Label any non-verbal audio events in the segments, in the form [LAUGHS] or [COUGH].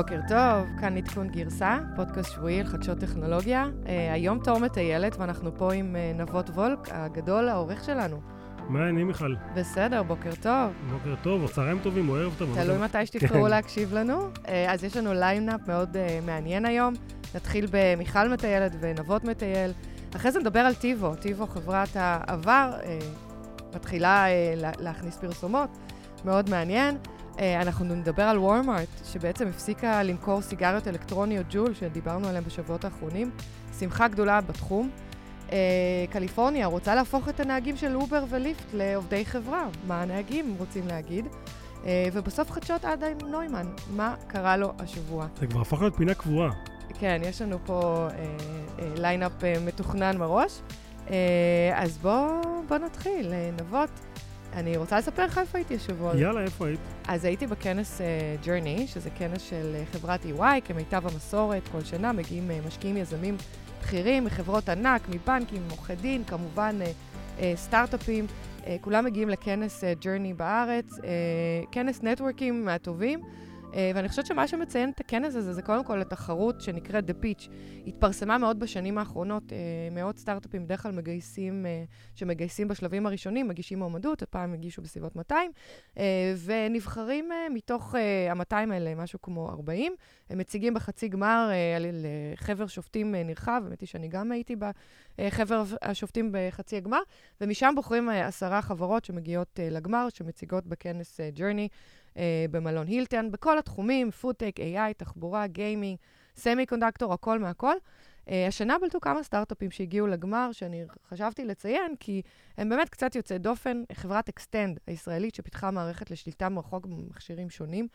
בוקר טוב, כאן עדכון גרסה, פודקאסט שבועי על חדשות טכנולוגיה. אה, היום תור מטיילת ואנחנו פה עם אה, נבות וולק, הגדול, העורך שלנו. מה העניינים מיכל? בסדר, בוקר טוב. בוקר טוב, או צהריים טובים, או ערב טוב. תלוי מתי שתבחרו כן. להקשיב לנו. אה, אז יש לנו ליינאפ מאוד אה, מעניין היום. נתחיל במיכל מטיילת ונבות מטייל. אחרי זה נדבר על TiVo. TiVo, חברת העבר, אה, מתחילה אה, להכניס פרסומות. מאוד מעניין. אה, אנחנו נדבר על וורמארט, שבעצם הפסיקה למכור סיגריות אלקטרוניות ג'ול, שדיברנו עליהן בשבועות האחרונים. שמחה גדולה בתחום. אה, קליפורניה רוצה להפוך את הנהגים של אובר וליפט לעובדי חברה. מה הנהגים רוצים להגיד? אה, ובסוף חדשות אדם נוימן, מה קרה לו השבוע? זה כבר הפך להיות פינה קבועה. כן, יש לנו פה ליינאפ מתוכנן מראש. אז בואו בוא נתחיל. נבות. אני רוצה לספר לך איפה הייתי השבוע. יאללה, איפה היית? אז הייתי בכנס uh, Journey, שזה כנס של uh, חברת EY, כמיטב המסורת, כל שנה מגיעים uh, משקיעים יזמים בכירים מחברות ענק, מבנקים, עורכי דין, כמובן uh, uh, סטארט-אפים. Uh, כולם מגיעים לכנס uh, Journey בארץ, uh, כנס נטוורקים מהטובים. אה, ואני חושבת שמה שמציין את הכנס הזה זה קודם כל התחרות שנקראת The Pitch. התפרסמה מאוד בשנים האחרונות, אה, מאות סטארט-אפים בדרך כלל מגייסים, אה, שמגייסים בשלבים הראשונים, מגישים מועמדות, הפעם הגישו בסביבות 200, ונבחרים מתוך ה-200 האלה, משהו כמו 40. הם מציגים בחצי גמר לחבר שופטים נרחב, האמת היא שאני גם הייתי בחבר השופטים בחצי הגמר, ומשם בוחרים עשרה חברות שמגיעות לגמר, שמציגות בכנס Journey. אה, במלון הילטון, בכל התחומים, פודטק, AI, תחבורה, גיימינג, סמיקונדקטור, הכל מהכל. אה, השנה בלטו כמה סטארט-אפים שהגיעו לגמר, שאני חשבתי לציין, כי הם באמת קצת יוצאי דופן. חברת אקסטנד הישראלית, שפיתחה מערכת לשליטה מרחוק במכשירים שונים.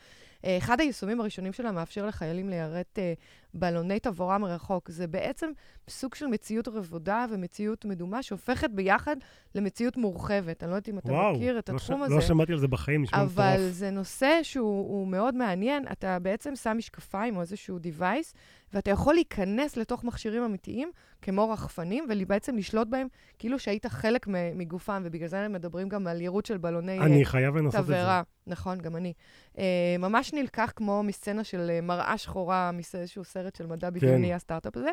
אה, אחד היישומים הראשונים שלה מאפשר לחיילים ליירט אה, בלוני תבערה מרחוק. זה בעצם סוג של מציאות רבודה ומציאות מדומה שהופכת ביחד למציאות מורחבת. אני לא יודעת אם אתה וואו, מכיר את לא התחום ש... הזה. לא שמעתי על זה בחיים, נשמע מטורף. אבל מטורף. זה נושא שהוא מאוד מעניין. אתה בעצם שם משקפיים או איזשהו device, ואתה יכול להיכנס לתוך מכשירים אמיתיים, כמו רחפנים, ובעצם לשלוט בהם כאילו שהיית חלק מגופם, ובגלל זה הם מדברים גם על יירוט של בלוני תבערה. אני חייב לנסות את זה. נכון, גם אני. Uh, ממש נלקח כמו מסצנה של uh, מראה שחורה, מאיזשהו סרט של מדע בדיוני, כן. הסטארט-אפ הזה.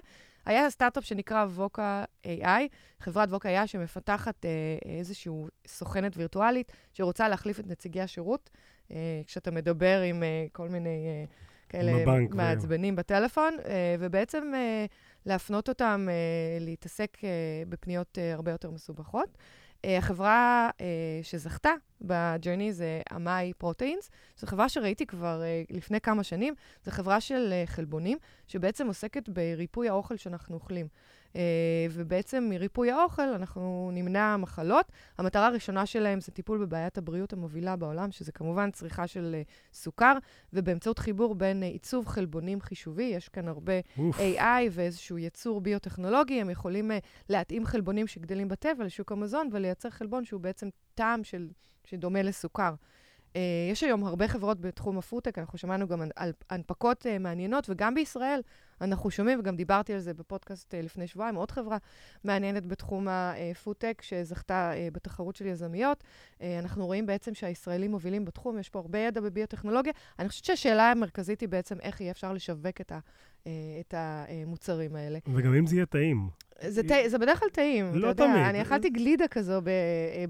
היה סטארט-אפ שנקרא ווקה AI, חברת ווקה AI שמפתחת uh, איזושהי סוכנת וירטואלית שרוצה להחליף את נציגי השירות. אה, כשאתה מדבר עם אה, כל מיני אה, כאלה מעצבנים בטלפון, אה, ובעצם אה, להפנות אותם אה, להתעסק אה, בפניות אה, הרבה יותר מסובכות. אה, החברה אה, שזכתה ב-Journey זה אמאי פרוטאינס. זו חברה שראיתי כבר אה, לפני כמה שנים. זו חברה של חלבונים, שבעצם עוסקת בריפוי האוכל שאנחנו אוכלים. אה, ובעצם מריפוי האוכל אנחנו נמנע מחלות. המטרה הראשונה שלהם זה טיפול בבעיית הבריאות המובילה בעולם, שזה כמובן צריכה של אה, סוכר, ובאמצעות חיבור בין אה, עיצוב חלבונים חישובי, יש כאן הרבה of AI ואיזשהו ייצור ביוטכנולוגי, הם יכולים להתאים חלבונים שגדלים בטבע לשוק המזון ולייצר חלבון שהוא בעצם טעם של... שדומה לסוכר. אה, יש היום הרבה חברות בתחום הפודטק, אנחנו שמענו גם על הנפקות אה, מעניינות, וגם בישראל אנחנו שומעים, וגם דיברתי על זה בפודקאסט אה, לפני שבועיים, עוד חברה מעניינת בתחום הפודטק שזכתה uh, בתחרות של יזמיות. Uh, אנחנו רואים בעצם שהישראלים מובילים בתחום, יש פה הרבה ידע בביוטכנולוגיה. אני חושבת שהשאלה המרכזית היא בעצם איך יהיה אפשר לשווק את, uh, את המוצרים האלה. וגם אם זה יהיה טעים. זה, ת... זה בדרך כלל טעים, לא אתה יודע. תמיד. אני אכלתי גלידה כזו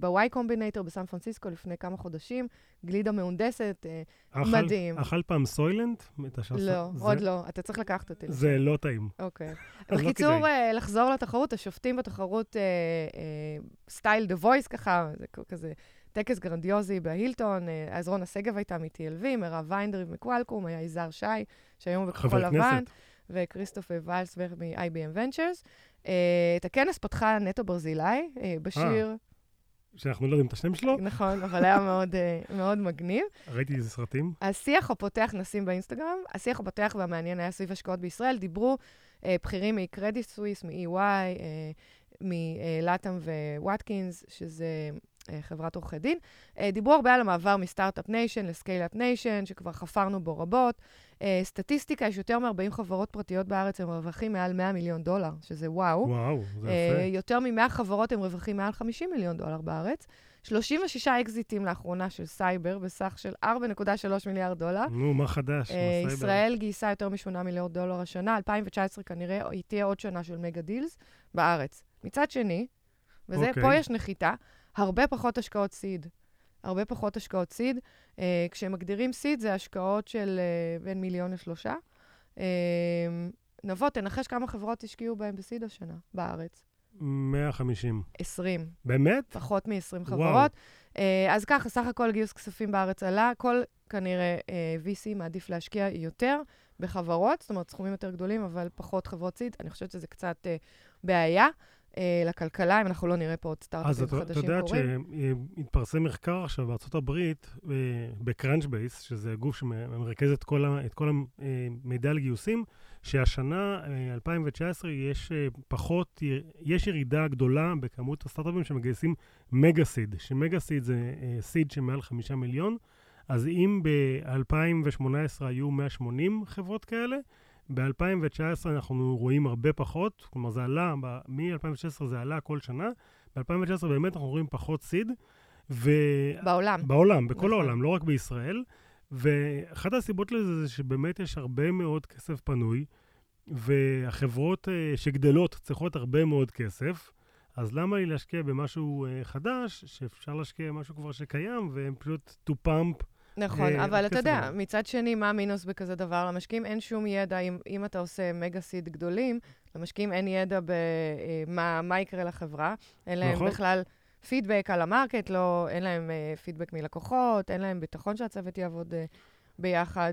ב-Y קומבינטור בסן פרנסיסקו לפני כמה חודשים, גלידה מהונדסת, אה, אכל, מדהים. אכל פעם סוילנט? לא, זה... עוד לא. אתה צריך לקחת אותי. זה לא טעים. אוקיי. [LAUGHS] לא בקיצור, לא לחזור לתחרות, השופטים בתחרות סטייל The Voice ככה, זה כזה טקס גרנדיוזי בהילטון, עזרונה שגב הייתה מ-TLV, מירב ויינדריב מקוואלקום, היה יזהר שי, שהיום הוא בכחול לבן, וכריסטופר ויילסברג מ-IBM Ventures. אה, את הכנס פתחה נטו ברזילי, אה, בשיר... אה, שאנחנו לא יודעים את השם שלו. נכון, אבל היה מאוד, מאוד מגניב. ראיתי איזה סרטים. השיח הפותח, נשים באינסטגרם, השיח הפותח והמעניין היה סביב השקעות בישראל. דיברו אה, בכירים מקרדיט סוויס, מ-EY, אה, מלאטאם ווואטקינס, שזה חברת עורכי דין. אה, דיברו הרבה על המעבר מ-Startup Nation ל-Scale-up Nation, שכבר חפרנו בו רבות. אה, סטטיסטיקה, יש יותר מ-40 חברות פרטיות בארץ, הם רווחים מעל 100 מיליון דולר, שזה וואו. וואו, זה יפה. יותר מ-100 חברות הם רווחים מעל 50 מיליון דולר בארץ, 36 אקזיטים לאחרונה של סייבר בסך של 4.3 מיליארד דולר. נו, מה חדש? Uh, ישראל גייסה יותר מ-8 מיליארד דולר השנה, 2019 כנראה היא תהיה עוד שנה של מגה דילס בארץ. מצד שני, וזה, okay. אוקיי. פה יש נחיתה, הרבה פחות השקעות סיד. הרבה פחות השקעות סיד. Uh, כשמגדירים סיד זה השקעות של uh, בין מיליון לשלושה. Uh, נבוא, תנחש כמה חברות השקיעו בהם בסיד השנה בארץ. 150. 20. באמת? פחות מ-20 חברות. Uh, אז ככה, סך הכל גיוס כספים בארץ עלה. כל, כנראה, uh, VC מעדיף להשקיע יותר בחברות, זאת אומרת, סכומים יותר גדולים, אבל פחות חברות סיד. אני חושבת שזה קצת uh, בעיה. אה, לכלכלה, אם אנחנו לא נראה פה עוד סטארט-אפים חדשים קורים. אז את יודעת שהתפרסם מחקר עכשיו בארצות הברית, אה, בקראנץ' בייס, שזה גוף שמרכז את כל, את כל המידע על גיוסים, שהשנה, 2019, אה, יש פחות, יש ירידה גדולה בכמות הסטארט-אפים שמגייסים מגה סיד, שמגה סיד זה סיד שמעל חמישה מיליון, אז אם ב-2018 היו 180 חברות כאלה, ב-2019 אנחנו רואים הרבה פחות, כלומר זה עלה, מ-2016 זה עלה כל שנה, ב-2019 באמת אנחנו רואים פחות סיד. ו... בעולם. בעולם, בכל נכון. העולם, לא רק בישראל. ואחת הסיבות לזה זה שבאמת יש הרבה מאוד כסף פנוי, והחברות uh, שגדלות צריכות הרבה מאוד כסף, אז למה לי להשקיע במשהו uh, חדש, שאפשר להשקיע במשהו כבר שקיים, והם פשוט to pump נכון, אה, אבל אתה יודע, מצד שני, מה המינוס בכזה דבר? למשקיעים אין שום ידע, אם, אם אתה עושה מגה סיד גדולים, למשקיעים אין ידע במה אה, יקרה לחברה. אין להם נכון. בכלל פידבק על המרקט, לא, אין להם uh, פידבק מלקוחות, אין להם ביטחון שהצוות יעבוד uh, ביחד.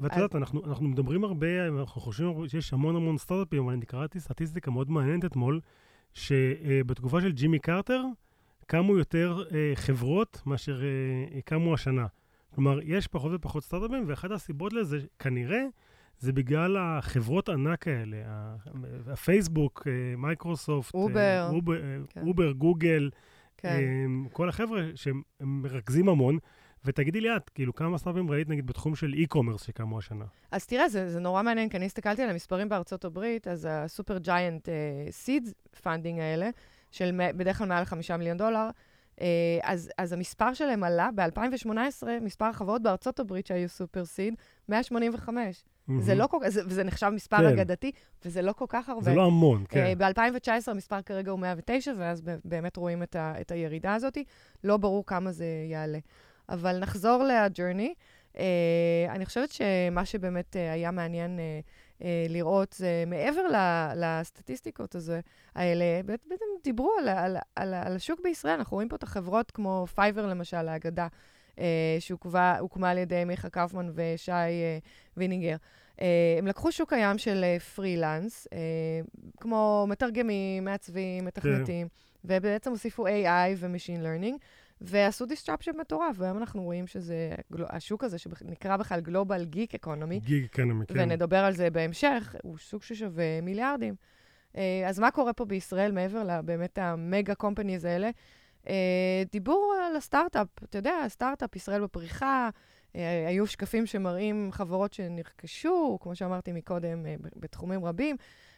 ואת יודעת, אנחנו, אנחנו מדברים הרבה, אנחנו חושבים שיש המון המון סטארט-אפים, אבל אני קראתי סטטיסטיקה מאוד מעניינת אתמול, שבתקופה של ג'ימי קרטר, קמו יותר אה, חברות מאשר אה, קמו השנה. כלומר, יש פחות ופחות סטארט-אפים, ואחת הסיבות לזה, כנראה, זה בגלל החברות ענק האלה, הפייסבוק, אה, מייקרוסופט, אובר, אה, אובר, אה, כן. אובר גוגל, כן. אה, כל החבר'ה שמרכזים המון. ותגידי לי את, כאילו, כמה סטארט-אפים ראית, נגיד, בתחום של e-commerce שקמו השנה? אז תראה, זה, זה נורא מעניין, כי אני הסתכלתי על המספרים בארצות הברית, אז ה-super giant seed funding האלה, של בדרך כלל מעל 5 מיליון דולר. אה, אז, אז המספר שלהם עלה, ב-2018, מספר החברות בארצות הברית שהיו super seed, 185. אהמ. זה לא כל כך, וזה נחשב מספר כן. אגדתי, וזה לא כל כך הרבה. זה לא המון, כן. אה, ב-2019 המספר כרגע הוא 109, ואז באמת רואים את, ה, את הירידה הזאת. לא ברור כמה זה יעלה. אבל נחזור ל-Journey. אה, אני חושבת שמה שבאמת אה, היה מעניין אה, לראות זה מעבר לסטטיסטיקות הזה, האלה, בעצם דיברו על, על, על, על השוק בישראל. אנחנו רואים פה את החברות כמו פייבר, למשל, האגדה, אה, שהוקמה על ידי מיכה קאופמן ושי אה, וינינגר. אה, הם לקחו שוק קיים של אה, פרילנס, אה, כמו מתרגמים, מעצבים, מתכנתים, כן. ובעצם הוסיפו AI ו-Machine Learning. ועשו disruption מטורף, והיום אנחנו רואים שזה, השוק הזה שנקרא בכלל global gig economy, gig economy, כן. ונדבר על זה בהמשך, הוא שוק ששווה מיליארדים. אה, אז מה קורה פה בישראל מעבר לבאמת ה-mega companies האלה? אה, דיבור על הסטארט-אפ, אתה יודע, הסטארט-אפ, ישראל בפריחה, אה, היו שקפים שמראים חברות שנרכשו, כמו שאמרתי מקודם, בתחומים רבים.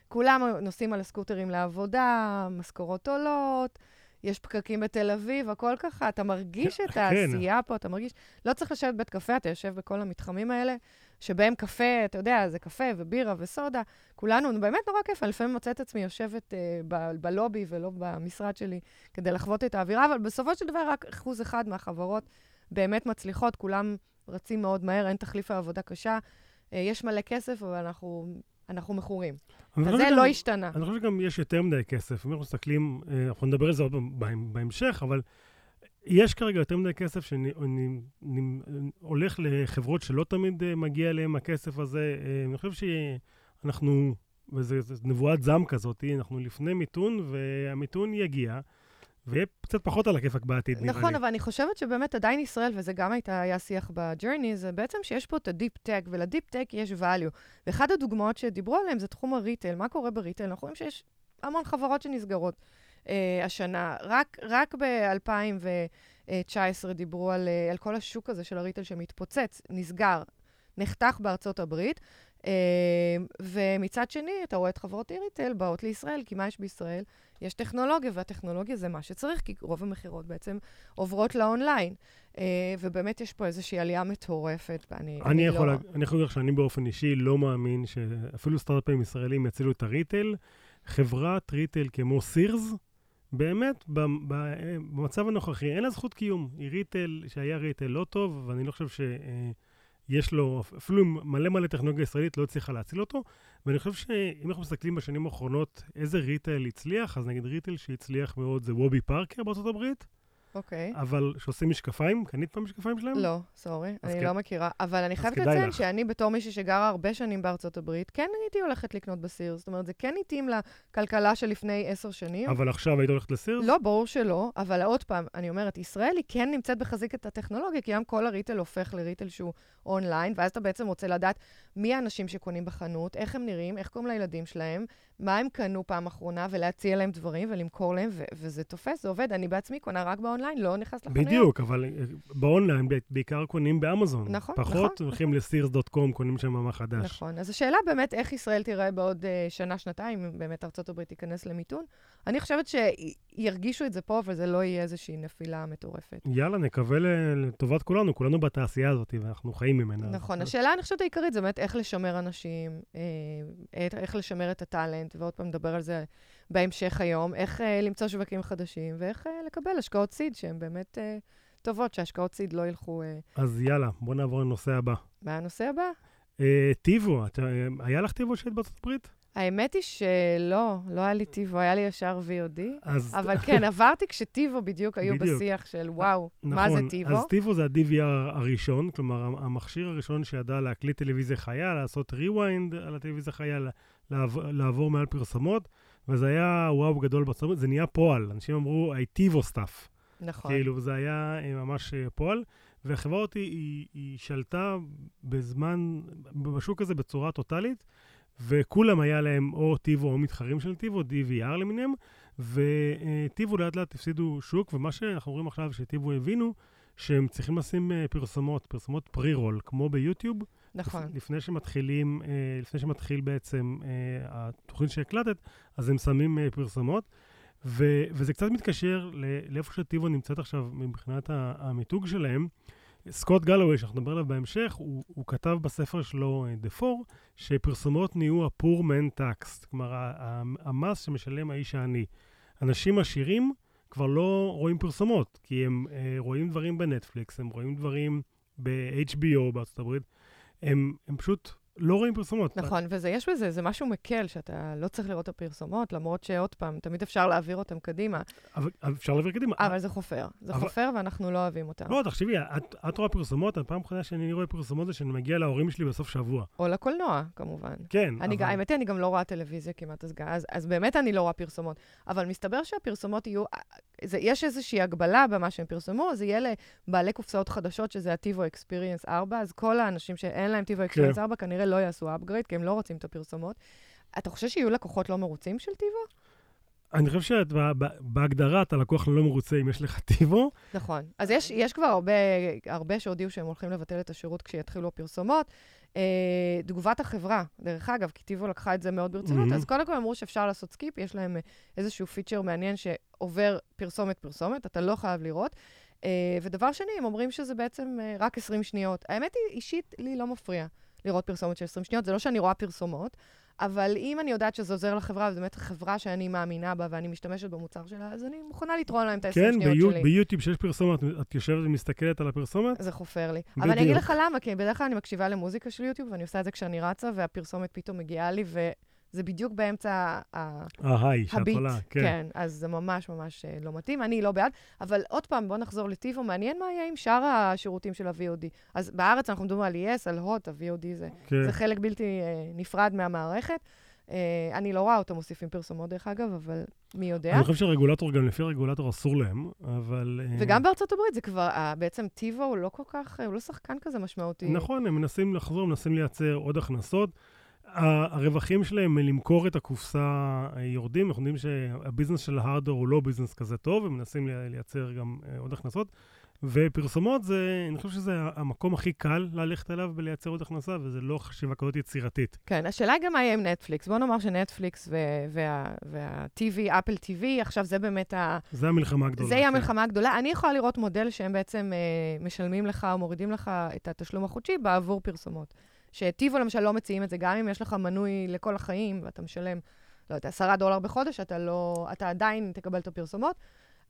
כולם נוסעים על הסקוטרים לעבודה, משכורות עולות. יש פקקים בתל אביב, הכל ככה, אתה מרגיש את כן. העשייה פה, אתה מרגיש... לא צריך לשבת בית קפה, אתה יושב בכל המתחמים האלה, שבהם קפה, אתה יודע, זה קפה ובירה וסודה. כולנו, באמת נורא כיף, אני לפעמים מוצאת את עצמי יושבת אה, ב- בלובי ולא במשרד שלי כדי לחוות את האווירה, אבל בסופו של דבר רק אחוז אחד מהחברות באמת מצליחות, כולם רצים מאוד מהר, אין תחליף לעבודה קשה. אה, יש מלא כסף, אבל אנחנו אנחנו מכורים. אז זה לא השתנה. אני חושב שגם יש יותר מדי כסף. אם אנחנו מסתכלים, אה, אנחנו נדבר על זה עוד בהמשך, אבל יש כרגע יותר מדי כסף שהולך לחברות שלא תמיד אה, מגיע אליהם הכסף הזה. אה, אני חושב שאנחנו, וזו נבואת זעם כזאת, אנחנו לפני מיתון, והמיתון יגיע. ויהיה קצת פחות על הכיפאק בעתיד, נראה נכון, לי. נכון, אבל אני חושבת שבאמת עדיין ישראל, וזה גם הייתה, היה שיח ב-Journey, זה בעצם שיש פה את ה-deep tech, ול-deep tech יש value. ואחת הדוגמאות שדיברו עליהן זה תחום ה-retail. מה קורה ב-retail? אנחנו רואים שיש המון חברות שנסגרות אה, השנה. רק, רק ב-2019 דיברו על, אה, על כל השוק הזה של ה-retail שמתפוצץ, נסגר, נחתך בארצות הברית. ומצד שני, אתה רואה את חברות e-retail באות לישראל, כי מה יש בישראל? יש טכנולוגיה, והטכנולוגיה זה מה שצריך, כי רוב המכירות בעצם עוברות ל-online. ובאמת יש פה איזושהי עלייה מטורפת, ואני אני, אני יכול לא... אני יכול להגיד לך שאני באופן אישי לא מאמין שאפילו סטארט-אפים ישראלים יצילו את ה-retail. חברת retail כמו סירס, באמת, במצב הנוכחי, אין לה זכות קיום. היא retail, שהיה retail לא טוב, ואני לא חושב שיש לו, אפילו מלא מלא טכנולוגיה ישראלית לא הצליחה להציל אותו. ואני חושב שאם אנחנו מסתכלים בשנים האחרונות איזה ריטל הצליח, אז נגיד ריטל שהצליח מאוד זה וובי פארקר הברית. אוקיי. אבל שעושים משקפיים? קנית פעם משקפיים שלהם? לא, סורי, אני כן. לא מכירה. אבל אני חייבת לציין שאני בתור מישהי שגרה הרבה שנים בארצות הברית, כן הייתי הולכת לקנות בסיר. זאת אומרת, זה כן התאים לכלכלה של לפני עשר שנים. אבל עכשיו היית הולכת לסיר? לא, ברור שלא. אבל עוד פעם, אני אומרת, ישראל היא כן נמצאת בחזית את הטכנולוגיה, כי היום כל הריטל הופך לריטל שהוא אונליין, ואז אתה בעצם רוצה לדעת מי האנשים שקונים בחנות, איך הם נראים, איך קוראים לילדים שלהם, מה הם קנו פעם אחרונה, ולהציע להם דברים ולמכור להם, ו- וזה תופס, זה עובד. אני בעצמי קונה רק באונליין, לא נכנס לחנויות. בדיוק, אבל אה, באונליין בעיקר קונים באמזון. נכון, פחות נכון. פחות הולכים. לסירס.קום, קונים שם מה חדש. נכון, אז השאלה באמת איך ישראל תיראה בעוד uh, שנה, שנתיים, אם באמת ארה"ב תיכנס למיתון. אני חושבת שירגישו את זה פה, וזה לא יהיה איזושהי נפילה מטורפת. יאללה, נקווה לטובת כולנו, כולנו בתעשייה הזאת, ואנחנו חיים ממנה. נכון, השאלה, אני חושבת, העיקרית זה באמת איך לשמר אנשים, אה, איך לשמר את הטאלנט, ועוד פעם נדבר על זה בהמשך היום, איך אה, למצוא שווקים חדשים, ואיך אה, לקבל השקעות סיד שהן באמת טובות, שהשקעות סיד לא ילכו... אז יאללה, בוא נעבור לנושא הבא. מה הנושא הבא? טיבו, היה לך טיבו שהיית בארצות הברית? האמת היא שלא, לא היה לי טיבו, היה לי ישר VOD. אז... אבל כן, עברתי כשטיבו בדיוק היו בדיוק. בשיח של וואו, נכון, מה זה טיבו? אז TiVo זה ה-DVR הראשון, כלומר, המכשיר הראשון שידע להקליט טלוויזיה חיה, לעשות rewind על הטלוויזיה חיה, לעבור, לעבור מעל פרסומות, וזה היה וואו גדול בארצות זה נהיה פועל. אנשים אמרו, I TiVo stuff. נכון. כאילו, זה היה אה, ממש אה, פועל. והחברה אותי, היא, היא שלטה בזמן, בשוק הזה בצורה טוטאלית. וכולם היה להם או TiVo או מתחרים של TiVo, DVR למיניהם, וטיבו לאט לאט הפסידו שוק, ומה שאנחנו רואים עכשיו שטיבו הבינו, שהם צריכים לשים אה, פרסומות, פרסומות פרי-רול, כמו ביוטיוב. נכון. לפני שמתחילים, אה, לפני שמתחיל בעצם אה, התוכנית שהקלטת, אז הם שמים פרסומות. ו- וזה קצת מתקשר לאיפה שטיבו נמצאת עכשיו מבחינת המיתוג שלהם. סקוט גלווי, שאנחנו נדבר עליו בהמשך, הוא, הוא כתב בספר שלו, אה, The Four, שפרסומות נהיו ה-poor man tax, כלומר, המס שמשלם האיש העני. אנשים עשירים כבר לא רואים פרסומות, כי הם אה, רואים דברים בנטפליקס, הם רואים דברים ב-HBO בארצות הברית, הם, הם פשוט לא רואים פרסומות. נכון, וזה, יש בזה, זה משהו מקל, שאתה לא צריך לראות את הפרסומות, למרות שעוד פעם, תמיד אפשר להעביר אותם קדימה. אבל אפשר להעביר קדימה. אבל זה חופר. זה אבל... חופר ואנחנו לא אוהבים אותם. לא, תחשבי, את, את רואה פרסומות, הפעם האחרונה שאני רואה פרסומות זה שאני מגיע להורים שלי בסוף שבוע. או לקולנוע, כמובן. כן, אני, אבל... האמת היא, אני גם לא רואה טלוויזיה כמעט, אז, אז, אז באמת אני לא רואה פרסומות. אבל מסתבר שהפרסומות יהיו... זה, יש איזושהי הגבלה במה שהם פרסמו, אז יהיה לבעלי קופסאות חדשות, שזה ה-TiVo Experience 4, אז כל האנשים שאין להם TiVo Experience כן. 4 כנראה לא יעשו upgrade, כי הם לא רוצים את הפרסומות. אתה חושב שיהיו לקוחות לא מרוצים של TiVo? אני חושב שבהגדרה אתה לקוח לא מרוצה אם יש לך טיבו. נכון. אז יש, יש כבר הרבה, הרבה שהודיעו שהם הולכים לבטל את השירות כשיתחילו הפרסומות. אה, תגובת החברה, דרך אגב, כי טיבו לקחה את זה מאוד ברצינות, mm-hmm. אז קודם כל אמרו שאפשר לעשות skip, יש להם איזשהו feature מעניין שעובר פרסומת-פרסומת, אתה לא חייב לראות. אה, ודבר שני, הם אומרים שזה בעצם אה, רק 20 שניות. האמת היא, אישית, לי לא מפריע לראות פרסומת של 20 שניות, זה לא שאני רואה פרסומות, אבל אם אני יודעת שזה עוזר לחברה, וזו באמת חברה שאני מאמינה בה ואני משתמשת במוצר שלה, אז אני מוכנה לתרום להם את ה-20 כן, שניות שלי. כן, ביוטיוב שיש פרסומת, את יושבת ומסתכלת על הפרסומת? זה חופר לי. בדיוק. אבל אני אגיד לך למה, כי בדרך כלל אני מקשיבה למוזיקה של יוטיוב, ואני עושה את זה כשאני רצה, והפרסומת פתאום מגיעה לי, ו... זה בדיוק באמצע ההיי, שאת עולה, כן. כן, אז זה ממש ממש אה, לא מתאים, אני לא בעד. אבל עוד פעם, בואו נחזור לטיבו, מעניין מה יהיה עם שאר השירותים של ה-VOD. אז בארץ אנחנו מדברים על ES, על הוט, ה-VOD זה, כן. זה חלק בלתי uh, נפרד מהמערכת. Uh, אני לא רואה אותם מוסיפים פרסומות, דרך אגב, אבל מי יודע. אני חושב שרגולטור, גם לפי הרגולטור אסור להם, אבל... וגם בארצות הברית זה כבר, uh, בעצם טיבו הוא לא כל כך, הוא לא שחקן כזה משמעותי. נכון, הם מנסים לחזור, מנסים לייצר עוד הכנסות. הרווחים שלהם מלמכור את הקופסה אה, יורדים, אנחנו יודעים שהביזנס של ההארדר הוא לא ביזנס כזה טוב, הם מנסים לייצר גם אה, עוד הכנסות. ופרסומות זה, אני חושב שזה המקום הכי קל ללכת אליו ולייצר עוד הכנסה, וזה לא חשיבה כזאת יצירתית. כן, השאלה גם מה יהיה עם נטפליקס. בוא נאמר שנטפליקס וה-TV, אפל TV, עכשיו זה באמת ה... זה המלחמה הגדולה. זה יהיה כן. המלחמה הגדולה. אני יכולה לראות מודל שהם בעצם אה, משלמים לך או מורידים לך את התשלום החודשי בעבור פרסומות. שטיבו למשל לא מציעים את זה, גם אם יש לך מנוי לכל החיים ואתה משלם, לא יודע, עשרה דולר בחודש, אתה לא, אתה עדיין תקבל את הפרסומות.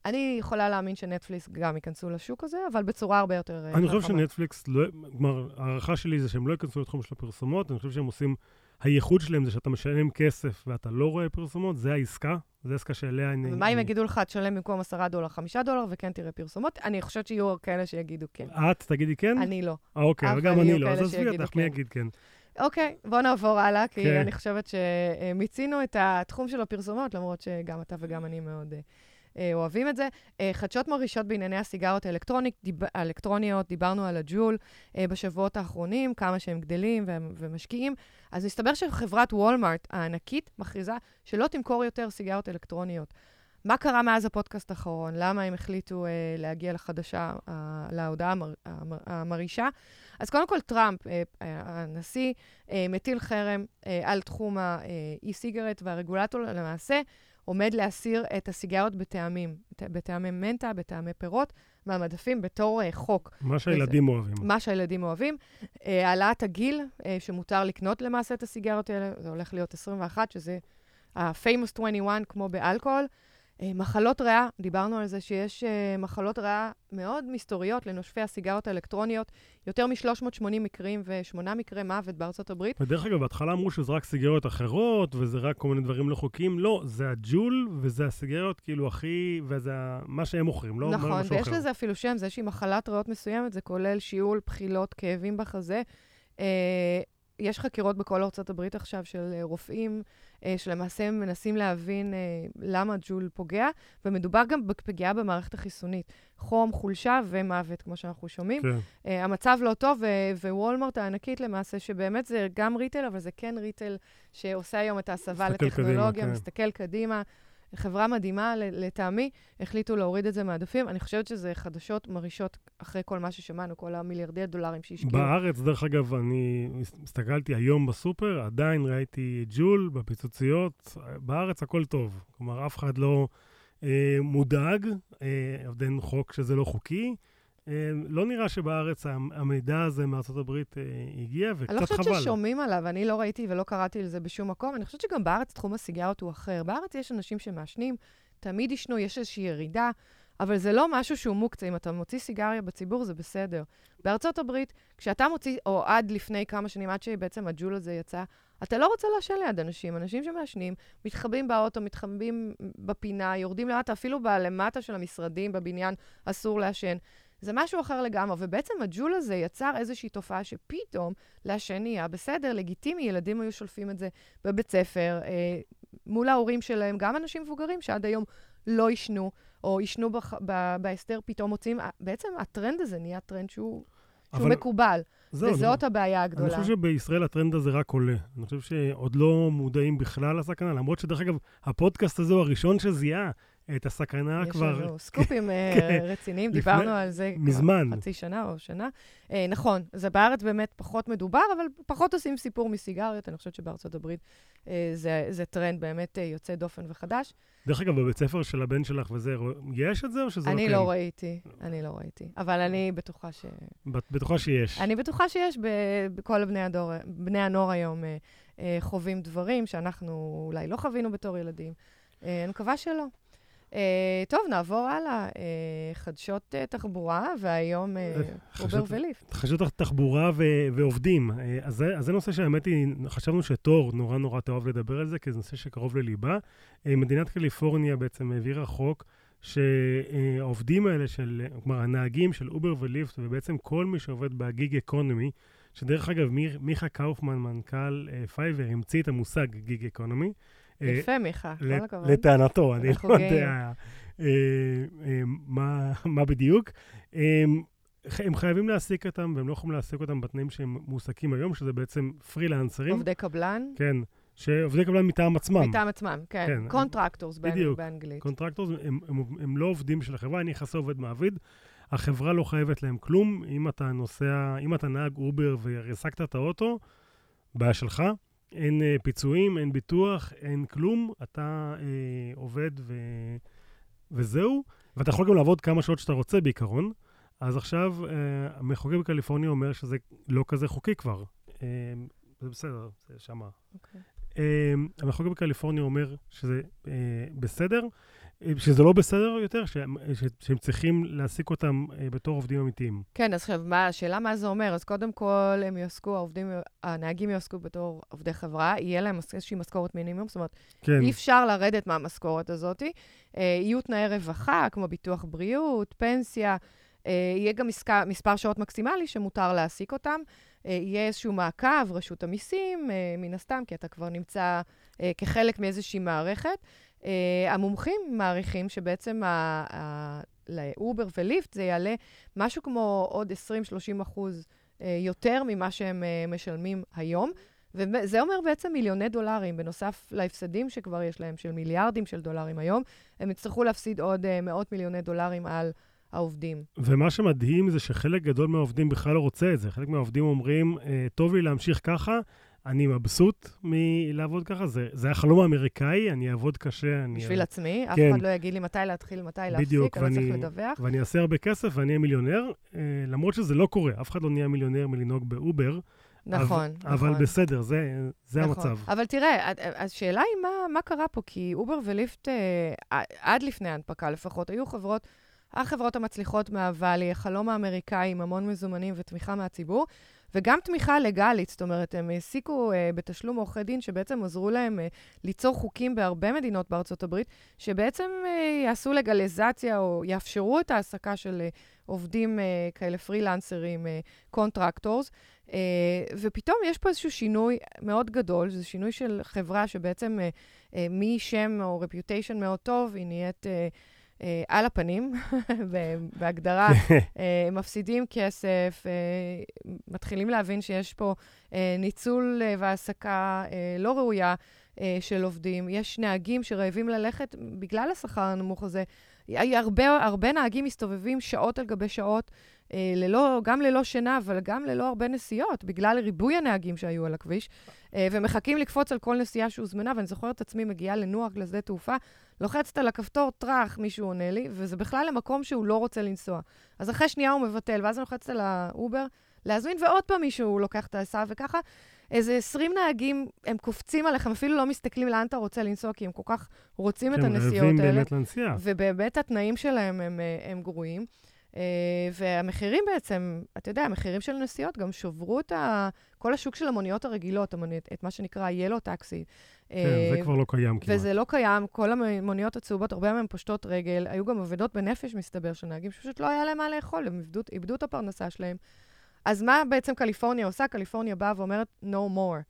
אני יכולה להאמין שנטפליקס גם ייכנסו לשוק הזה, אבל בצורה הרבה יותר... אה, אני חושב שנטפליקס, לא, כלומר, הערכה שלי זה שהם לא ייכנסו לתחום של הפרסומות, אני חושב שהם עושים, הייחוד שלהם זה שאתה משלם כסף ואתה לא רואה פרסומות, זה העסקה, זה עסקה שאליה אני... ומה אם יגידו לך, תשלם במקום 10 דולר 5 דולר וכן תראה פרסומות? אני חושבת שיהיו כאלה שיגידו כן. את תגידי כן? אני לא. אה, אוקיי, וגם אני לא, אז עזבי אותך, מי כן. יגיד כן? אוקיי, בוא נעבור הלאה, כי כן. אני חושבת שמיצינו את התחום של הפרסומות, למרות שגם אתה וגם אני מאוד... אה, אוהבים את זה. אה, חדשות מרעישות בענייני הסיגרות האלקטרוניק, דיב, האלקטרוניות, דיברנו על הג'ול אה, בשבועות האחרונים, כמה שהם גדלים ומשקיעים. אז מסתבר שחברת וולמארט הענקית מכריזה שלא תמכור יותר סיגרות אלקטרוניות. מה קרה מאז הפודקאסט האחרון? למה הם החליטו אה, להגיע לחדשה, אה, להודעה המר, המר, המרעישה? אז קודם כל, טראמפ, אה, הנשיא, אה, מטיל חרם אה, על תחום האי-סיגרט, והרגולטור למעשה עומד להסיר את הסיגריות בטעמים, בטעמי מנטה, בטעמי פירות, מהמדפים בתור uh, חוק. מה שהילדים וזה, אוהבים. מה שהילדים אוהבים. Uh, העלאת הגיל uh, שמותר לקנות למעשה את הסיגריות האלה, זה הולך להיות 21, שזה ה-famous 21 כמו באלכוהול. אה, מחלות ריאה, דיברנו על זה שיש uh, מחלות ריאה מאוד מסתוריות לנושפי הסיגרות האלקטרוניות, יותר מ-380 מקרים ושמונה מקרי מוות בארצות הברית. ודרך אגב, בהתחלה אמרו שזה רק סיגריות אחרות, וזה רק כל מיני דברים לא חוקיים. לא, זה הג'ול, וזה הסיגריות כאילו הכי, וזה מה שהם מוכרים, לא נכון, משהו אחר. נכון, ויש לזה אפילו שם, זה איזושהי מחלת ריאות מסוימת, זה כולל שיעול, בחילות, כאבים בחזה. יש חקירות בכל ארצות הברית עכשיו של uh, רופאים. אה, שלמעשה הם מנסים להבין אה, למה ג'ול פוגע, ומדובר גם בפגיעה במערכת החיסונית. חום, חולשה ומוות, כמו שאנחנו שומעים. כן. אה, המצב לא טוב, ווולמרט הענקית למעשה, שבאמת זה גם ריטל, אבל זה כן ריטל שעושה היום את ההסבה לטכנולוגיה, קדימה, כן. מסתכל קדימה. חברה מדהימה, לטעמי, החליטו להוריד את זה מהדפים. אני חושבת שזה חדשות מרעישות אחרי כל מה ששמענו, כל המיליארדי הדולרים שהשקיעו. בארץ, דרך אגב, אני הסתכלתי היום בסופר, עדיין ראיתי ג'ול בפיצוציות. בארץ הכל טוב. כלומר, אף אחד לא אה, מודאג, אה, עובדן חוק שזה לא חוקי. אה, לא נראה שבארץ המידע הזה מארצות הברית אה, הגיע, וקצת חבל. אני לא חושבת ששומעים עליו, אני לא ראיתי ולא קראתי על זה בשום מקום. אני חושבת שגם בארץ תחום הסיגרות הוא אחר. בארץ יש אנשים שמעשנים, תמיד עישנו, יש איזושהי ירידה, אבל זה לא משהו שהוא מוקצה. אם אתה מוציא סיגריה בציבור, זה בסדר. בארצות הברית, כשאתה מוציא, או עד לפני כמה שנים, עד שבעצם הג'ול הזה יצא, אתה לא רוצה לעשן ליד אנשים. אנשים שמעשנים, מתחבאים באוטו, מתחבאים בפינה, יורדים למטה, אפילו בלמטה של המשרדים, בבניין, אסור לעשן. זה משהו אחר לגמרי. ובעצם הג'ול הזה יצר איזושהי תופעה שפתאום לעשן נהיה בסדר, לגיטימי, ילדים היו שולפים את זה בבית ספר, אה, מול ההורים שלהם, גם אנשים מבוגרים שעד היום לא עישנו, או עישנו בהסתר, פתאום מוצאים, בעצם הטרנד הזה נהיה טרנד שהוא... שהוא. מקובל, זהו, וזאת אני... הבעיה הגדולה. אני חושב שבישראל הטרנד הזה רק עולה. אני חושב שעוד לא מודעים בכלל לסכנה, למרות שדרך אגב, הפודקאסט הזה הוא הראשון שזיהה את הסכנה יש כבר... יש לנו סקופים אה, [LAUGHS] כן. רציניים, דיברנו על זה מזמן. חצי שנה או שנה. אה, נכון, זה בארץ באמת פחות מדובר, אבל פחות עושים סיפור מסיגריות. אני חושבת שבארצות הברית אה, זה, זה טרנד באמת יוצא דופן וחדש. דרך אגב, בבית ספר של הבן שלך וזה, יש את זה או שזה לא קיים? אני לא ראיתי, אני לא ראיתי. אבל אני בטוחה ש... בטוחה שיש. אני בטוחה שיש בכל בני, הדור, בני הנוער היום חווים דברים שאנחנו אולי לא חווינו בתור ילדים. אני מקווה שלא. Uh, טוב, נעבור הלאה. Uh, חדשות uh, תחבורה, והיום uh, אובר וליפט. חדשות תחבורה ו- ועובדים. Uh, אז, זה, אז זה נושא שהאמת היא, חשבנו שתור נורא נורא תאהב לדבר על זה, כי זה נושא שקרוב לליבה. Uh, מדינת קליפורניה בעצם העבירה חוק שהעובדים האלה של, כלומר, הנהגים של אובר וליפט, ובעצם כל מי שעובד ב-gig economy, שדרך אגב, מיכה קאופמן, מנכ"ל פייבר, המציא את המושג gig economy. אה, יפה, מיכה, כל הכבוד. לטענתו, אני לא יודע אה, אה, מה בדיוק. הם חייבים להעסיק אותם, והם לא יכולים להעסיק אותם בתנאים שהם מועסקים היום, שזה בעצם פרילנסרים. עובדי קבלן? כן. שעובדי קבלן מטעם עצמם. מטעם עצמם, כן. contractors כן. באנגלית. contractors, הם, הם, הם לא עובדים של החברה, אין יחסי עובד מעביד. החברה לא חייבת להם כלום. אם אתה נוסע, אם אתה נהג אובר וריסקת את האוטו, בעיה שלך. אין אה, פיצויים, אין ביטוח, אין כלום. אתה אה, עובד ו... וזהו. ואתה יכול גם לעבוד כמה שעות שאתה רוצה בעיקרון. אז עכשיו אה, המחוקק בקליפורניה אומר שזה לא כזה חוקי כבר. אה, זה בסדר, זה שמה. Okay. אוקיי. אה, המחוקק בקליפורניה אומר שזה אה, בסדר, שזה לא בסדר יותר, שהם, שהם צריכים להעסיק אותם אה, בתור עובדים אמיתיים. כן, אז עכשיו, מה, השאלה מה זה אומר? אז קודם כל, הם יעסקו, העובדים, הנהגים יעסקו בתור עובדי חברה, יהיה להם איזושהי משכורת מינימום, זאת אומרת, כן. אי אפשר לרדת מהמשכורת הזאת. אה, יהיו תנאי רווחה, כמו ביטוח בריאות, פנסיה, אה, יהיה גם מספר, מספר שעות מקסימלי שמותר להעסיק אותם. אה, יהיה איזשהו מעקב, רשות המיסים, אה, מן הסתם, כי אתה כבר נמצא כחלק מאיזושהי מערכת. אה, המומחים מעריכים שבעצם לאובר וליפט זה יעלה משהו כמו עוד 20-30 אחוז אה, יותר ממה שהם אה, משלמים היום. וזה אומר בעצם מיליוני דולרים, בנוסף להפסדים שכבר יש להם, של מיליארדים של דולרים היום, הם יצטרכו להפסיד עוד מאות מיליוני דולרים על העובדים. ומה שמדהים זה שחלק גדול מהעובדים בכלל לא רוצה את זה. חלק מהעובדים אומרים, טוב לי להמשיך ככה, אני מבסוט מלעבוד ככה, זה, זה החלום האמריקאי, אני אעבוד קשה. אני... בשביל עצמי, כן. אף אחד לא יגיד לי מתי להתחיל, מתי להפסיק, אני לא צריך לדווח. ואני אעשה הרבה כסף ואני אהיה מיליונר, אה, למרות שזה לא קורה, אף אחד לא נהיה מיליונר מלנהוג באובר. נכון, אבל, נכון. אבל בסדר, זה, זה נכון. המצב. אבל תראה, השאלה היא מה, מה קרה פה, כי אובר וליפט, אה, עד לפני ההנפקה לפחות, היו חברות, החברות המצליחות מהוואלי, החלום האמריקאי עם המון מזומנים ותמיכה מהציבור. וגם תמיכה לגאלית, זאת אומרת, הם העסיקו uh, בתשלום עורכי דין שבעצם עזרו להם uh, ליצור חוקים בהרבה מדינות בארצות הברית, שבעצם uh, יעשו לגליזציה או יאפשרו את ההעסקה של uh, עובדים uh, כאלה פרילנסרים, contractors. אה, אה, ופתאום יש פה איזשהו שינוי מאוד גדול, זה שינוי של חברה שבעצם אה, אה, משם או reputation מאוד טוב, היא נהיית... אה, אה, על הפנים, [LAUGHS] בהגדרה, [LAUGHS] אה, מפסידים כסף, אה, מתחילים להבין שיש פה אה, ניצול אה, והעסקה אה, לא ראויה אה, של עובדים. יש נהגים שרעבים ללחם בגלל השכר הנמוך הזה. הרבה, הרבה נהגים מסתובבים שעות על גבי שעות, אה, ללא, גם ללא שינה, אבל גם ללא הרבה נסיעות, בגלל ריבוי הנהגים שהיו על הכביש, אה, ומחכים לקפוץ על כל נסיעה שהוזמנה, ואני זוכרת את עצמי מגיעה לנוח לשדה תעופה, לוחצת על הכפתור, טראח, מישהו עונה לי, וזה בכלל למקום שהוא לא רוצה לנסוע. אז אחרי שנייה הוא מבטל, ואז אני לוחצת על האובר, להזמין, ועוד פעם מישהו לוקח את ההסעה, וככה איזה 20 נהגים, הם קופצים עליך, הם אפילו לא מסתכלים לאן אתה רוצה לנסוע, כי הם כל כך רוצים את הנסיעות האלה. כן, רעבים באמת לנסיעה. ובאמת התנאים שלהם הם, הם גרועים. Uh, והמחירים בעצם, אתה יודע, המחירים של נסיעות גם שברו את ה... כל השוק של המוניות הרגילות, המוניות, את מה שנקרא ה-Yellow Taxi. כן, זה כבר לא קיים כמעט. וזה לא קיים, כל המוניות הצהובות, הרבה מהן פושטות רגל. היו גם אבדות בנפש, מסתבר, של נהגים שפשוט לא היה להם מה לאכול, הם איבדו, איבדו את הפרנסה שלהם. אז מה בעצם קליפורניה עושה? קליפורניה באה ואומרת, no more.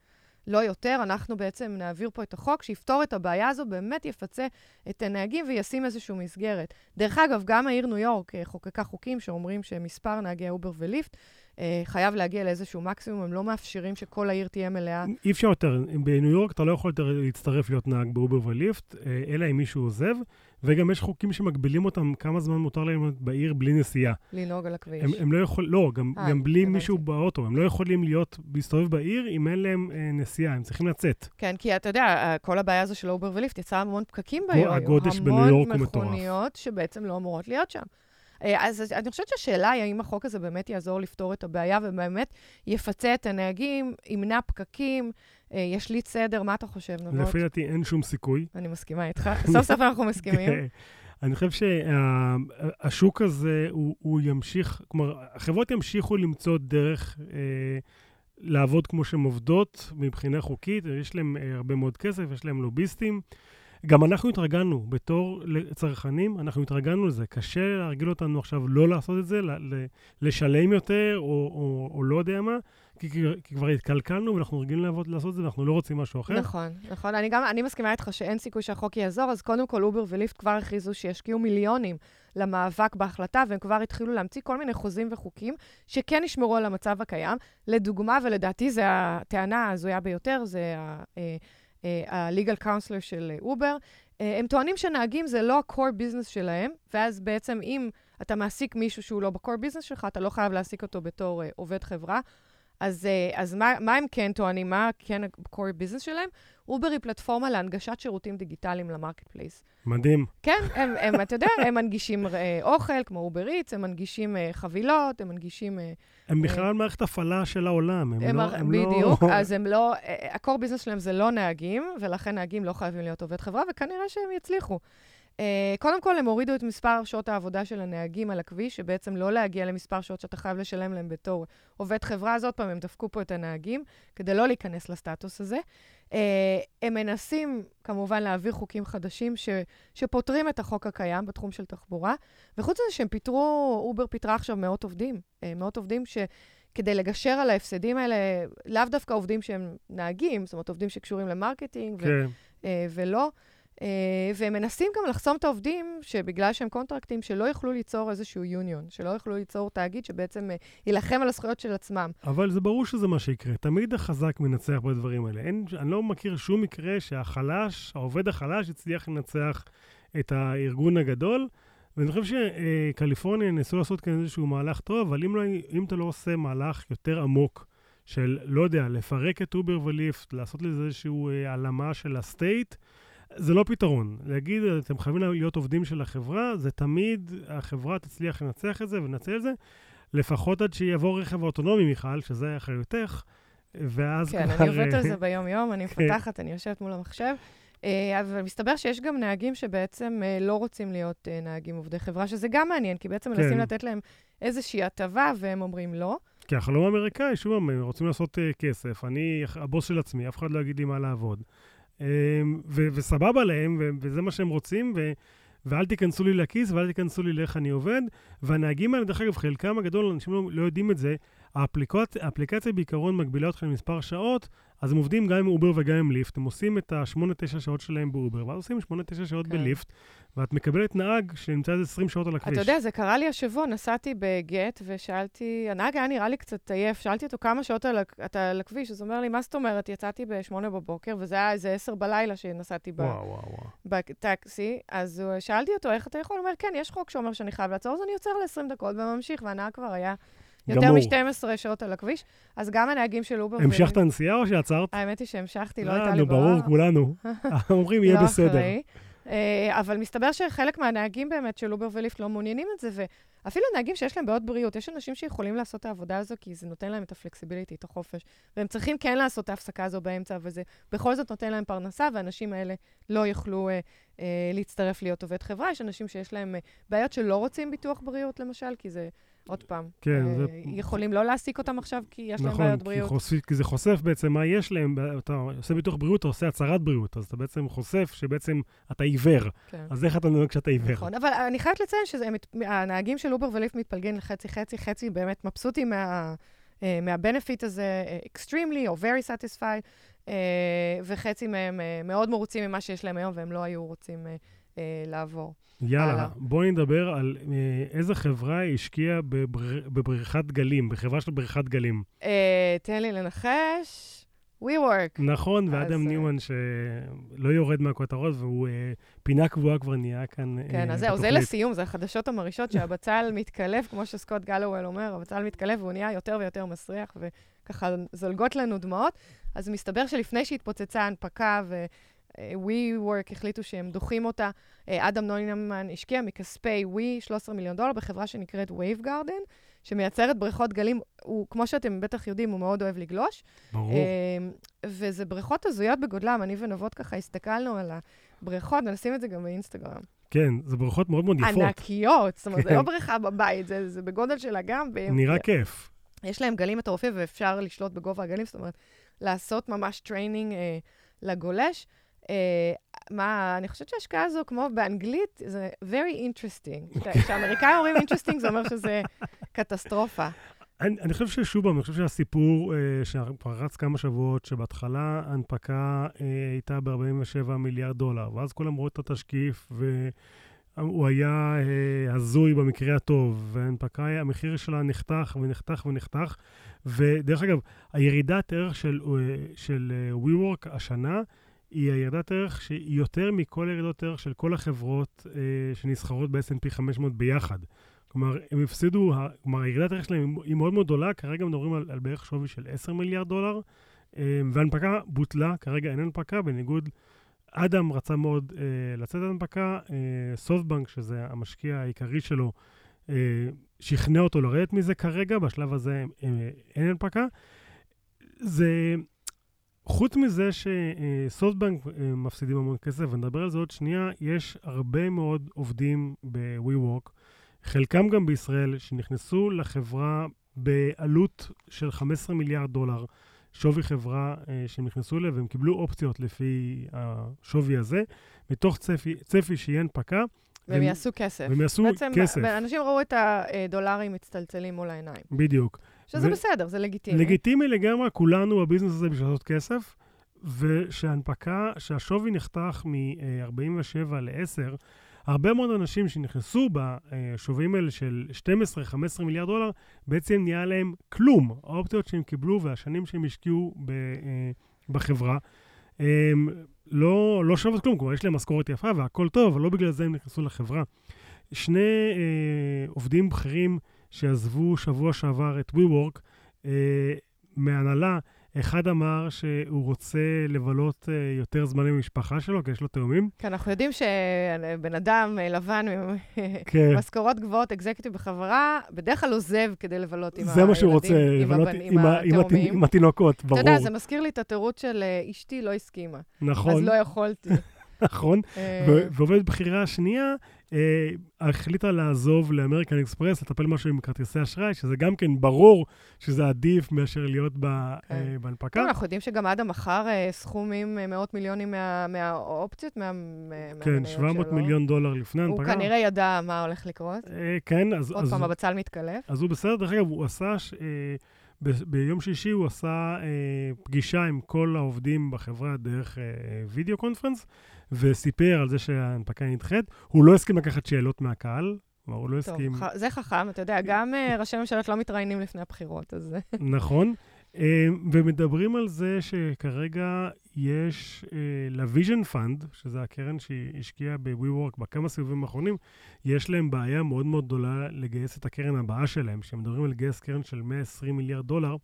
לא יותר, אנחנו בעצם נעביר פה את החוק שיפתור את הבעיה הזו, באמת יפצה את הנהגים וישים איזושהי מסגרת. דרך אגב, גם העיר ניו יורק אה, חוקקה חוקים שאומרים שמספר נהגי אובר וליפט חייב להגיע לאיזשהו מקסימום, הם לא מאפשרים שכל העיר תהיה מלאה. אי אפשר יותר, בניו יורק אתה לא יכול יותר להצטרף להיות נהג באובר וליפט, אה, אלא אם מישהו עוזב. וגם יש חוקים שמגבילים אותם כמה זמן מותר להם בעיר בלי נסיעה. לנהוג על הכביש. הם, הם לא יכולים, לא, גם, אה, אה, גם בלי מישהו באוטו. הם לא יכולים להיות, להסתובב בעיר אם אין להם אה, נסיעה, הם צריכים לצאת. כן, כי אתה יודע, אה, כל הבעיה הזו של אובר וליפט יצרה המון פקקים בעיר. הגודש בניו יורק הוא מטורף. המון מכוניות שבעצם לא אמורות להיות שם. אה, אז אני חושבת שהשאלה היא האם החוק הזה באמת יעזור לפתור את הבעיה ובאמת יפצה את הנהגים, ימנע פקקים, אה, ישליט סדר, מה אתה חושב, נבות? לפי דעתי אין שום סיכוי. אני מסכימה איתך. סוף סוף אנחנו מסכימים. [LAUGHS] כן. אני חושב שהשוק הזה, הוא, הוא ימשיך, כלומר, החברות ימשיכו למצוא דרך אה, לעבוד כמו שהן עובדות מבחינה חוקית, יש להם אה, הרבה מאוד כסף, יש להם לוביסטים. גם אנחנו התרגלנו, בתור צרכנים, אנחנו התרגלנו לזה. קשה להרגיל אותנו עכשיו לא לעשות את זה, לשלם יותר, או, או, או לא יודע מה. כי, כי כבר התקלקלנו ואנחנו רגילים לעבוד, לעשות את זה ואנחנו לא רוצים משהו אחר. נכון, נכון. אני גם, אני מסכימה איתך שאין סיכוי שהחוק יעזור, אז קודם כל אובר וליפט כבר הכריזו שישקיעו מיליונים למאבק בהחלטה, והם כבר התחילו להמציא כל מיני חוזים וחוקים שכן ישמרו על המצב הקיים. לדוגמה, ולדעתי זו הטענה ההזויה ביותר, זה ה... אה, ה-legal counselor של אובר, הם טוענים שנהגים זה לא ה-core business שלהם, ואז בעצם אם אתה מעסיק מישהו שהוא לא ב-core business שלך, אתה לא חייב להעסיק אותו בתור עובד חברה. אז, אז מה, מה הם כן טוענים? מה כן ה-core business שלהם? אובר היא פלטפורמה להנגשת שירותים דיגיטליים ל-marketplace. מדהים. כן, הם, הם, אתה יודע, הם מנגישים אה, אוכל, כמו אובר איץ, הם מנגישים uh, חבילות, הם מנגישים... Uh, הם בכלל uh, מערכת הפעלה של העולם, הם, הם לא... הם בדיוק, לא... [LAUGHS] אז הם לא... ה-core business שלהם זה לא נהגים, ולכן נהגים לא חייבים להיות עובד חברה, וכנראה שהם יצליחו. Uh, קודם כל, הם הורידו את מספר שעות העבודה של הנהגים על הכביש, שבעצם לא להגיע למספר שעות שאתה חייב לשלם להם בתור עובד חברה. אז עוד פעם, הם דפקו פה את הנהגים, כדי לא להיכנס לסטטוס הזה. Uh, הם מנסים, כמובן, להעביר חוקים חדשים ש, שסותרים את החוק הקיים בתחום של תחבורה. וחוץ מזה שהם פיטרו, אובר פיטרה עכשיו מאות עובדים. אה, מאות עובדים ש... כדי לגשר על ההפסדים האלה, לאו דווקא עובדים שהם נהגים, זאת אומרת, עובדים שקשורים ל-marketing, כן. ו, ולא. אה, והם מנסים גם לחסום את העובדים, שבגלל שהם קונטרקטים, שלא יוכלו ליצור איזשהו יוניון, שלא יוכלו ליצור תאגיד שבעצם אה, יילחם על הזכויות של עצמם. אבל זה ברור שזה מה שיקרה. תמיד החזק מנצח בדברים האלה. אין, אני לא מכיר שום מקרה שהחלש, העובד החלש, הצליח לנצח את הארגון הגדול. ואני חושב שקליפורניה ניסו לעשות כאן איזשהו מהלך טוב, אבל אם, לא, אם אתה לא עושה מהלך יותר עמוק, של, לא יודע, לפרק את אובר וליפט, לעשות לזה איזושהי אה, הלאמה של ה-state, זה לא פתרון. להגיד, אתם חייבים להיות עובדים של החברה, זה תמיד, החברה תצליח לנצח את זה ולנצל את זה, לפחות עד שיבוא רכב אוטונומי, מיכל, שזה אחריותך, ואז כן, כבר... כן, אני עובדת על זה [LAUGHS] ביום-יום, אני כן. מפתחת, אני יושבת מול המחשב. אה, אבל מסתבר שיש גם נהגים שבעצם אה, לא רוצים להיות אה, נהגים עובדי חברה, שזה גם מעניין, כי בעצם כן. מנסים לתת להם איזושהי הטבה, והם אומרים לא. כי החלום האמריקאי, שוב, הם רוצים לעשות כסף. אני הבוס של עצמי, אף אחד לא יגיד לי מה לעבוד. אמ, ו- וסבבה להם, ו- וזה מה שהם רוצים, ו- ואל תיכנסו לי לכיס ואל תיכנסו לי לאיך אני עובד. והנהגים האלה, דרך אגב, חלקם הגדול, אנשים לא, לא יודעים את זה, האפליקציה, האפליקציה בעיקרון מגבילה אותך למספר שעות, אז הם עובדים גם עם אובר וגם עם ליפט. הם עושים את ה-8-9 שעות שלהם באובר, ואז עושים 8-9 שעות כן. בליפט, ואת מקבלת נהג שנמצא איזה 20 שעות על הכביש. אתה יודע, זה קרה לי השבוע, נסעתי בגט ושאלתי, הנהג היה נראה לי קצת עייף, שאלתי אותו כמה שעות על, אתה על הכביש, אז הוא אומר לי, מה זאת אומרת? יצאתי ב-8 בבוקר, וזה היה איזה 10 בלילה שנסעתי ב-taxi, אז שאלתי אותו, איך אתה יכול? הוא אומר, כן, יש חוק שאומר שאני חייב לעצור, אז אני עוצר ל-20 דקות וממשיך, והנהג כבר היה... יותר מ-12 שעות על הכביש, אז גם הנהגים של אובר... המשכת הנסיעה או שעצרת? האמת היא שהמשכתי, לא הייתה לי ברירה. ברור, כולנו. [LAUGHS] אומרים, יהיה לא בסדר. אה, אבל מסתבר שחלק מהנהגים באמת של אובר וליפט לא מעוניינים את זה, ואפילו נהגים שיש להם בעיות בריאות, יש אנשים שיכולים לעשות את העבודה הזו, כי זה נותן להם את ה flexibility, את החופש, והם צריכים כן לעשות את ההפסקה הזו באמצע, וזה בכל זאת נותן להם פרנסה, והאנשים האלה לא יוכלו אה, אה, להצטרף להיות עובד חברה. יש אנשים שיש להם אה, בעיות שלא רוצים ביטוח בריאות, למשל, כי זה... עוד פעם, כן, אה, זה... יכולים לא להעסיק אותם עכשיו כי יש נכון, להם בעיות בריאות. נכון, כי זה חושף בעצם מה יש להם, אתה עושה ביטוח בריאות, אתה עושה הצהרת בריאות, אז אתה בעצם חושף שבעצם אתה עיוור. כן. אז איך אתה נוהג כשאתה עיוור? נכון, אבל אני חייבת לציין שהנהגים של אובר וליפט מתפלגים לחצי-חצי, חצי באמת מבסוטים מה... uh, מה benefit הזה, uh, extremely או very satisfied, uh, וחצי מהם מאוד מרוצים ממה שיש להם היום, והם לא היו רוצים uh, לעבור. יאללה, בואי נדבר על uh, איזה חברה השקיעה בבר... בבריכת גלים, בחברה של בריכת גלים. Uh, תן לי לנחש. WeWork. נכון, ואדם ניומן שלא יורד מהכותרות, והוא uh, פינה קבועה כבר נהיה כאן כן, uh, אז זהו, זה לסיום, זה החדשות המרעישות שהבצל [LAUGHS] מתקלף, כמו שסקוט גלוול אומר, הבצל מתקלף והוא נהיה יותר ויותר מסריח, וככה זולגות לנו דמעות. אז מסתבר שלפני שהתפוצצה ההנפקה ו... WeWork החליטו שהם דוחים אותה. אה, אדם נוינמן השקיע מכספי We 13 מיליון דולר בחברה שנקראת Wave Garden, שמייצרת בריכות גלים. הוא, כמו שאתם בטח יודעים, הוא מאוד אוהב לגלוש. ברור. אה, וזה בריכות הזויות בגודלם. אני ונבות ככה הסתכלנו על הבריכות, ונשים את זה גם באינסטגרם. כן, זה בריכות מאוד מאוד יפות. ענקיות, זאת אומרת, כן. זה לא בריכה בבית, זה, זה בגודל של אגם. נראה כיף. יש להם גלים מטורפים ואפשר לשלוט בגובה הגלים, זאת אומרת, לעשות ממש training אה, לגולש. אה, מה, אני חושבת שההשקעה הזו, כמו באנגלית, זה very interesting. [LAUGHS] כשאמריקאים אומרים interesting, זה אומר שזה קטסטרופה. אני, אני חושב ששוב אני חושב שהסיפור אה, שכבר רץ כמה שבועות, שבהתחלה ההנפקה אה, הייתה ב-47 מיליארד דולר, ואז כולם רואים את התשקיף, והוא היה אה, הזוי במקרה הטוב, וההנפקה, המחיר שלה נחתך ונחתך ונחתך, ודרך אגב, הירידת ערך של, אה, של אה, WeWork השנה, היא הירדת ערך שהיא יותר מכל הירדות ערך של כל החברות אה, שנסחרות ב-S&P 500 ביחד. כלומר, הם הפסידו, כלומר, הירידת הערך שלהם היא מאוד מאוד גדולה, כרגע מדברים על, על בערך שווי של 10 מיליארד דולר, והנפקה בוטלה, כרגע אין הנפקה, בניגוד, אדם רצה מאוד אה, לצאת להנפקה, אה, סופטבנק, שזה המשקיע העיקרי שלו, אה, שכנע אותו לרדת מזה כרגע, בשלב הזה אה, אין הנפקה. זה, חוץ מזה שסופטבנק אה, מפסידים המון כסף, ונדבר על זה עוד שנייה, יש הרבה מאוד עובדים ב-WeWork, חלקם גם בישראל, שנכנסו לחברה בעלות של 15 מיליארד דולר. שווי חברה אה, שהם נכנסו אליה, והם קיבלו אופציות לפי השווי הזה, מתוך צפי, צפי שיהיה הנפקה. והם יעשו כסף. והם יעשו בעצם כסף. בעצם אנשים ראו את הדולרים מצטלצלים מול העיניים. בדיוק. שזה ו- בסדר, זה לגיטימי. לגיטימי לגמרי, כולנו בביזנס הזה בשביל לעשות כסף, ושההנפקה, שהשווי נחתך מ-47 ל-10, הרבה מאוד אנשים שנכנסו בשווים האלה של 12-15 מיליארד דולר, בעצם נהיה להם כלום. האופציות שהם קיבלו והשנים שהם השקיעו ב, אה, בחברה, הם לא, לא שוות כלום. כלומר, יש להם משכורת יפה והכול טוב, אבל לא בגלל זה הם נכנסו לחברה. שני אה, עובדים בכירים שעזבו שבוע שעבר את WeWork, אה, מהנהלה, אחד אמר שהוא רוצה לבלות uh, יותר זמן עם המשפחה שלו, כי יש לו תאומים. כן, אנחנו יודעים שבן אדם אה, לבן עם כן. משכורות גבוהות, אקזקטיב בחברה, בדרך כלל עוזב כדי לבלות עם הילדים, זה מה שהוא רוצה, לבלות עם, עם, עם, עם התינוקות, ברור. אתה יודע, זה מזכיר לי את התירוץ של אה, אשתי לא הסכימה. נכון. אז לא יכולתי. [LAUGHS] נכון, ועובדת בכירה השנייה אה, החליטה לעזוב לאמריקן אקספרס, לטפל משהו עם כרטיסי אשראי, שזה גם כן ברור שזה עדיף מאשר להיות ב, כן. אה, בהנפקה. כן, אנחנו יודעים שגם אדם מכר אה, סכומים, אה, מאות מיליונים מה, מהאופציות, מה, כן, 700 שלו. מיליון דולר לפני ההנפקה. הוא כנראה ידע מה הולך לקרות. אה, כן, אז... עוד אז, פעם, הבצל מתקלף. אז הוא בסדר, דרך אגב, הוא עשה... ש, אה, ב- ביום שישי הוא עשה אה, פגישה עם כל העובדים בחברה דרך אה, וידאו conference, וסיפר על זה שההנפקה נדחית. הוא לא הסכים לקחת שאלות מהקהל, כלומר, הוא לא טוב, הסכים... ח... זה חכם, אתה יודע, גם uh, ראשי ממשלות לא מתראיינים לפני הבחירות, אז... נכון. Uh, ומדברים על זה שכרגע יש uh, לוויז'ן פאנד, שזה הקרן שהשקיעה ב-WeWork בכמה סיבובים האחרונים, יש להם בעיה מאוד מאוד גדולה לגייס את הקרן הבאה שלהם, שמדברים על לגייס קרן של 120 מיליארד דולר,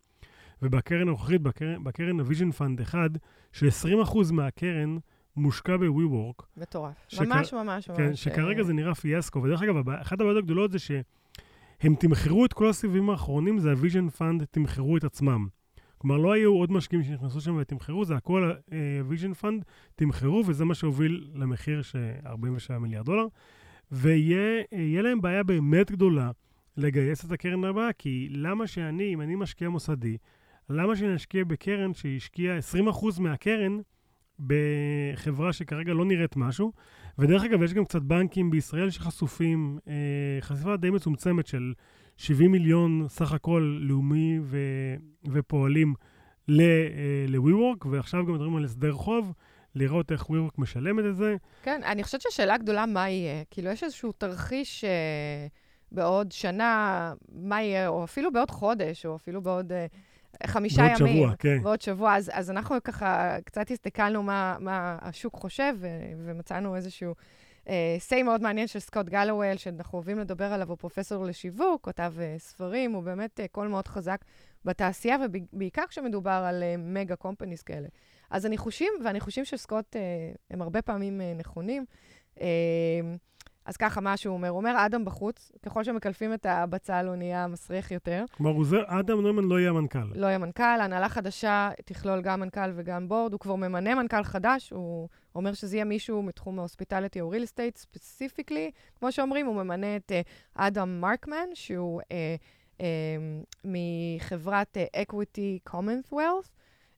ובקרן הנוכחית, בקרן, הוויז'ן פאנד 1, ש-20% מהקרן מושקע ב-WeWork. מטורף. שכ... ממש, ממש, כן, ממש. שכרגע זה נראה פיאסקו. ודרך אגב, אחת הבעיות הגדולות זה שהם תמחרו את כל הסיבובים האחרונים, זה ה-Vision Fund תמחרו את עצמם. כלומר, לא היו עוד משקיעים שנכנסו שם ותמחרו, זה הכל ה-Vision uh, Fund תמחרו, וזה מה שהוביל למחיר של 47 מיליארד דולר. ויהיה להם בעיה באמת גדולה לגייס את הקרן הבאה, כי למה שאני, אם אני משקיע מוסדי, למה שאני אשקיע בקרן שהשקיעה 20% מהקרן, בחברה שכרגע לא נראית משהו. ודרך אגב, יש גם קצת בנקים בישראל שחשופים, אה, חשיפה די מצומצמת של 70 מיליון סך הכל לאומי ו- ופועלים ל-WeWork, אה, ועכשיו גם מדברים על הסדר חוב. לראות איך WeWork משלמת את זה. כן, אני חושבת שהשאלה הגדולה, מה יהיה? כאילו, יש איזשהו תרחיש אה, בעוד שנה, מה יהיה, או אפילו בעוד חודש, או אפילו בעוד... אה, חמישה ועוד ימים. שבוע, כן. ועוד שבוע. אז, אז אנחנו ככה קצת הסתכלנו מה, מה השוק חושב, ו, ומצאנו איזשהו uh, say מאוד מעניין של סקוט גלוול, שאנחנו אוהבים לדבר עליו, הוא פרופסור לשיווק, כותב uh, ספרים, הוא באמת uh, קול מאוד חזק בתעשייה, ובעיקר כשמדובר על uh, mega companies כאלה. אז הניחושים, והניחושים של סקוט uh, הם הרבה פעמים uh, נכונים. Uh, אז ככה, מה שהוא אומר, הוא אומר, אדם בחוץ, ככל שמקלפים את הבצל, הוא נהיה מסריח יותר. כלומר, אדם נוימן לא יהיה מנכ"ל. לא יהיה מנכ"ל, הנהלה חדשה תכלול גם מנכ"ל וגם בורד, הוא כבר ממנה מנכ"ל חדש, הוא אומר שזה יהיה מישהו מתחום ה hospitality או real estate specifically. כמו שאומרים, הוא ממנה את uh, אדם מרקמן, שהוא uh, uh, מחברת uh, Equity Commonwealth.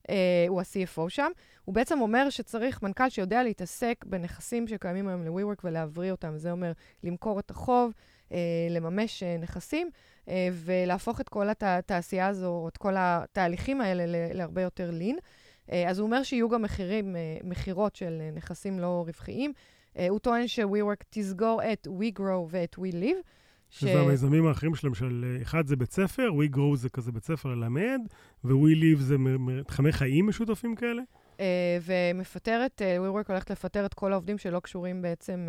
uh, הוא ה-CFO שם. הוא בעצם אומר שצריך מנכ"ל שיודע להתעסק בנכסים שקיימים היום ל-WeWork ולהבריא אותם. זה אומר למכור את החוב, uh, לממש uh, נכסים, uh, ולהפוך את כל התעשייה הזו, את כל התהליכים האלה להרבה יותר לין. Uh, אז הוא אומר שיהיו גם מחירים, uh, מכירות של uh, נכסים לא רווחיים. Uh, הוא טוען ש-WeWork תסגור את WeGrow ואת WeLive. שזה ש... המיזמים האחרים שלהם, של אחד זה בית ספר, We Grow זה כזה בית ספר ללמד, ו-We Live זה מתחמי חיים משותפים כאלה? Uh, ומפטרת, WeWork הולכת לפטר את כל העובדים שלא קשורים בעצם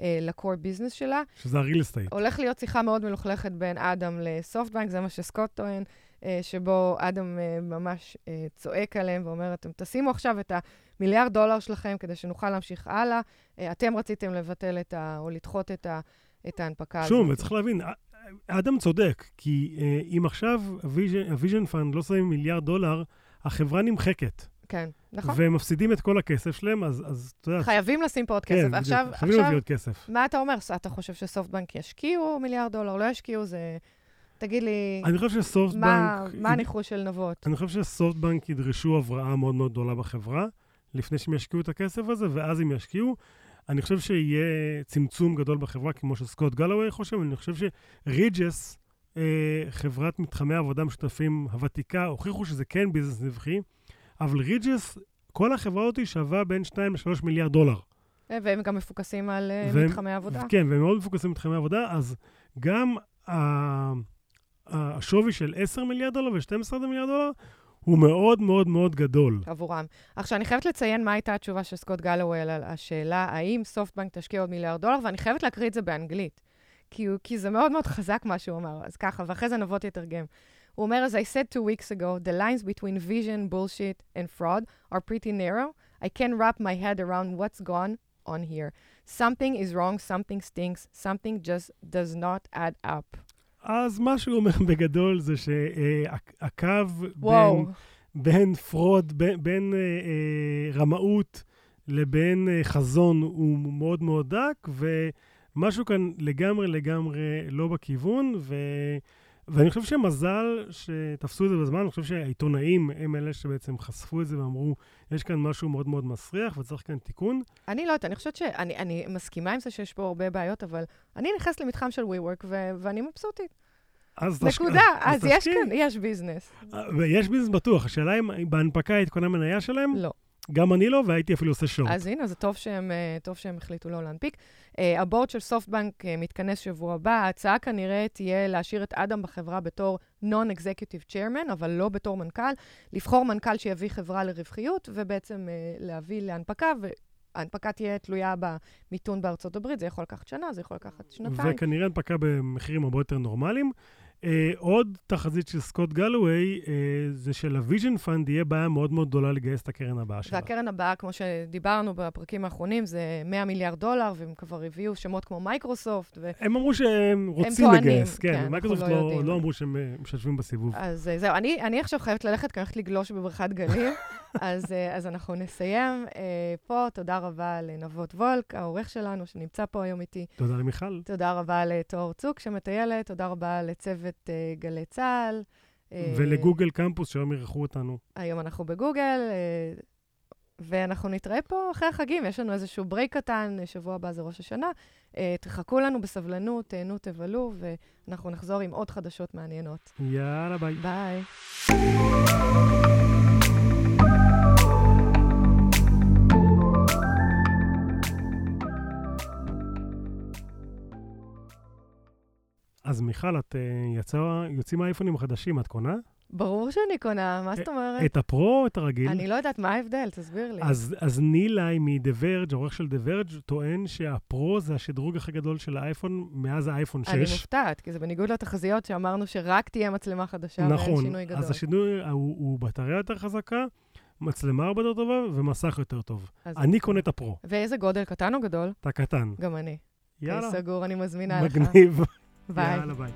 ל-core business שלה. שזה ה-real estate. הולך להיות שיחה מאוד מלוכלכת בין אדם לסופטבנק, זה מה שסקוט טוען. שבו אדם ממש צועק עליהם ואומר, אתם תשימו עכשיו את המיליארד דולר שלכם כדי שנוכל להמשיך הלאה. אתם רציתם לבטל את ה... או לדחות את, ה... את ההנפקה הזאת. שוב, וצריך להבין, אדם צודק, כי אם עכשיו הוויז'ן פאנד לא שמים מיליארד דולר, החברה נמחקת. כן, נכון. והם מפסידים את כל הכסף שלהם, אז, אז אתה יודע... חייבים לשים פה עוד כסף. כן, עכשיו, חייבים להביא עוד כסף. מה אתה אומר? אתה חושב שסופטבנק ישקיעו מיליארד דולר, לא ישקיעו? זה... תגיד לי, אני חושב שסופטבנק... מה, מה הניחוש של נבות? אני חושב שסופטבנק ידרשו הבראה מאוד מאוד גדולה בחברה, לפני שהם ישקיעו את הכסף הזה, ואז הם ישקיעו. אני חושב שיהיה צמצום גדול בחברה, כמו שסקוט גלווי חושב, אני חושב שריג'ס, אה, חברת מתחמי עבודה משותפים הוותיקה, הוכיחו שזה כן ביזנס נבחי, אבל ריג'ס, כל החברה הזאת שווה בין 2 ל-3 מיליארד דולר. והם גם מפוקסים על והם, מתחמי עבודה. כן, והם מאוד מפוקסים על מתחמי עבודה, אז גם ה... השווי של 10 מיליארד דולר ו-12 מיליארד דולר הוא מאוד מאוד מאוד גדול. עבורם. עכשיו, אני חייבת לציין מה הייתה התשובה של סקוט גלווי על השאלה האם סופטבנק תשקיע עוד מיליארד דולר, ואני חייבת להקריא את זה באנגלית, כי, כי זה מאוד מאוד חזק מה שהוא אמר. אז ככה, ואחרי זה נבות יתרגם. הוא אומר, as I said two weeks ago, the lines between vision, bullshit and fraud are pretty narrow. I can wrap my head around what's gone on here. Something is wrong, something stinks, something just does not add up. אז מה שהוא אומר בגדול זה שהקו בין, בין fraud, בין, בין אה, אה, רמאות לבין אה, חזון הוא מאוד מאוד דק, ומשהו כאן לגמרי לגמרי לא בכיוון, ו... ואני חושב שמזל שתפסו את זה בזמן, אני חושב שהעיתונאים הם אלה שבעצם חשפו את זה ואמרו, יש כאן משהו מאוד מאוד מסריח וצריך כאן תיקון. אני לא יודעת, אני חושבת שאני אני מסכימה עם זה שיש פה הרבה בעיות, אבל אני נכנסת למתחם של WeWork ו- ואני מבסוטית. אז נקודה, אז, אז יש כאן, יש ביזנס. ויש ביזנס בטוח, השאלה אם בהנפקה היית קונה מניה שלהם? לא. גם אני לא, והייתי אפילו עושה שורט. אז הנה, זה טוב שהם, אה, טוב שהם החליטו לא להנפיק. Uh, הבורד של סופטבנק uh, מתכנס שבוע הבא. ההצעה כנראה תהיה להשאיר את אדם בחברה בתור Non-Executive Chairman, אבל לא בתור מנכ"ל. לבחור מנכ"ל שיביא חברה לרווחיות, ובעצם להביא להנפקה, ההנפקה תהיה תלויה במיתון בארצות הברית, זה יכול לקחת שנה, זה יכול לקחת שנתיים. וכנראה הנפקה במחירים הרבה יותר נורמליים. Uh, עוד תחזית של סקוט גלווי, uh, זה שלוויז'ן פאנד יהיה בעיה מאוד מאוד גדולה לגייס את הקרן הבאה שלה. והקרן הבאה, כמו שדיברנו בפרקים האחרונים, זה 100 מיליארד דולר, והם כבר הביאו שמות כמו מייקרוסופט. ו... הם אמרו שהם רוצים הם לגייס, כן, כן מייקרוסופט לא, לא, לא אמרו שהם משתתפים בסיבוב. אז uh, זהו, אני, אני עכשיו חייבת ללכת, כי אני הולכת לגלוש בבריכת גלים, [LAUGHS] אז, uh, אז אנחנו נסיים uh, פה. תודה רבה לנבות וולק, העורך שלנו, שנמצא פה היום איתי. תודה למיכל. תודה רבה לתואר צוק שמטיילת, תודה רבה לצוות... uh, גלי צה"ל. ולגוגל קמפוס, שהיום אירחו אותנו. היום אנחנו בגוגל, ואנחנו נתראה פה אחרי החגים. יש לנו איזשהו ברייק קטן, שבוע הבא זה ראש השנה. תחכו לנו בסבלנות, תהנו, תבלו, ואנחנו נחזור עם עוד חדשות מעניינות. יאללה, ביי. ביי. אז מיכל, את uh, יצא, יוצאים האייפונים החדשים, את קונה? ברור שאני קונה, מה זאת אומרת? את הפרו או את הרגיל? אני לא יודעת, מה ההבדל? תסביר לי. אז, אז נילאי מ-The Verge, העורך של The Verge, טוען שהפרו זה השדרוג הכי גדול של האייפון מאז האייפון 6. אני מופתעת, כי זה בניגוד לתחזיות שאמרנו שרק תהיה מצלמה חדשה נכון, ואין שינוי גדול. נכון, אז השינוי הוא, הוא בטריה יותר חזקה, מצלמה הרבה יותר טובה ומסך יותר טוב. אני קונה את הפרו. ואיזה גודל, קטן או גדול? אתה קטן. גם אני. יאללה. סגור, אני מזמינה מגניב. לך. ביי. יאללה, ביי.